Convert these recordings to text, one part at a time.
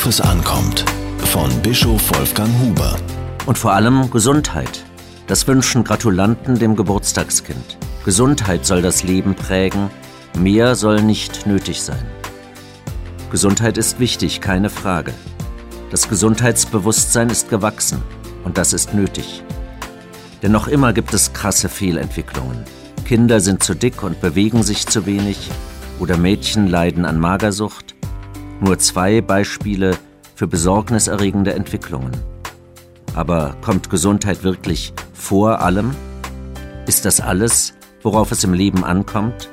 Worauf es ankommt. Von Bischof Wolfgang Huber. Und vor allem Gesundheit. Das wünschen Gratulanten dem Geburtstagskind. Gesundheit soll das Leben prägen, mehr soll nicht nötig sein. Gesundheit ist wichtig, keine Frage. Das Gesundheitsbewusstsein ist gewachsen und das ist nötig. Denn noch immer gibt es krasse Fehlentwicklungen. Kinder sind zu dick und bewegen sich zu wenig oder Mädchen leiden an Magersucht. Nur zwei Beispiele für besorgniserregende Entwicklungen. Aber kommt Gesundheit wirklich vor allem? Ist das alles, worauf es im Leben ankommt?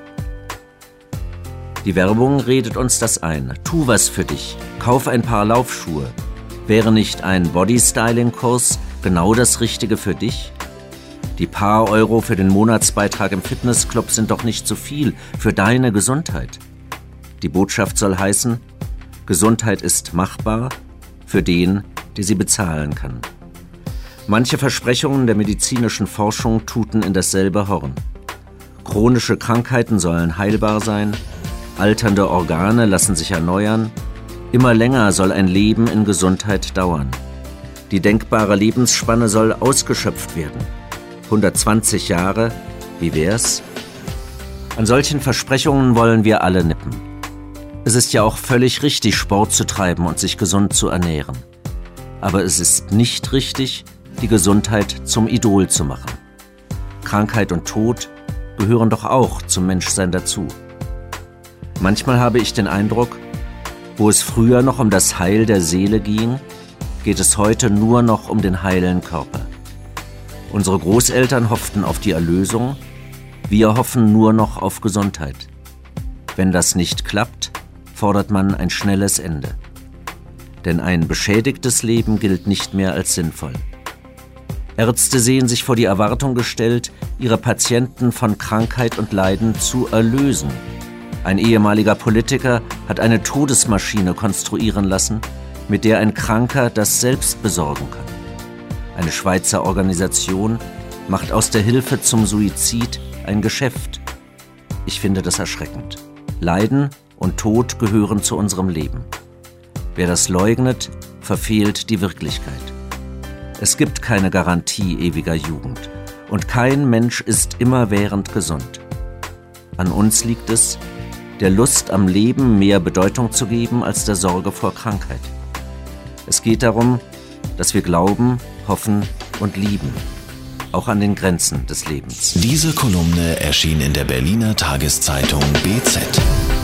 Die Werbung redet uns das ein. Tu was für dich. Kauf ein paar Laufschuhe. Wäre nicht ein Bodystyling-Kurs genau das Richtige für dich? Die paar Euro für den Monatsbeitrag im Fitnessclub sind doch nicht zu viel für deine Gesundheit. Die Botschaft soll heißen, Gesundheit ist machbar für den, der sie bezahlen kann. Manche Versprechungen der medizinischen Forschung tuten in dasselbe Horn. Chronische Krankheiten sollen heilbar sein, alternde Organe lassen sich erneuern, immer länger soll ein Leben in Gesundheit dauern. Die denkbare Lebensspanne soll ausgeschöpft werden. 120 Jahre, wie wär's? An solchen Versprechungen wollen wir alle nippen. Es ist ja auch völlig richtig, Sport zu treiben und sich gesund zu ernähren. Aber es ist nicht richtig, die Gesundheit zum Idol zu machen. Krankheit und Tod gehören doch auch zum Menschsein dazu. Manchmal habe ich den Eindruck, wo es früher noch um das Heil der Seele ging, geht es heute nur noch um den heilen Körper. Unsere Großeltern hofften auf die Erlösung, wir hoffen nur noch auf Gesundheit. Wenn das nicht klappt, fordert man ein schnelles Ende. Denn ein beschädigtes Leben gilt nicht mehr als sinnvoll. Ärzte sehen sich vor die Erwartung gestellt, ihre Patienten von Krankheit und Leiden zu erlösen. Ein ehemaliger Politiker hat eine Todesmaschine konstruieren lassen, mit der ein Kranker das selbst besorgen kann eine Schweizer Organisation, macht aus der Hilfe zum Suizid ein Geschäft. Ich finde das erschreckend. Leiden und Tod gehören zu unserem Leben. Wer das leugnet, verfehlt die Wirklichkeit. Es gibt keine Garantie ewiger Jugend und kein Mensch ist immerwährend gesund. An uns liegt es, der Lust am Leben mehr Bedeutung zu geben als der Sorge vor Krankheit. Es geht darum, dass wir glauben, hoffen und lieben, auch an den Grenzen des Lebens. Diese Kolumne erschien in der Berliner Tageszeitung BZ.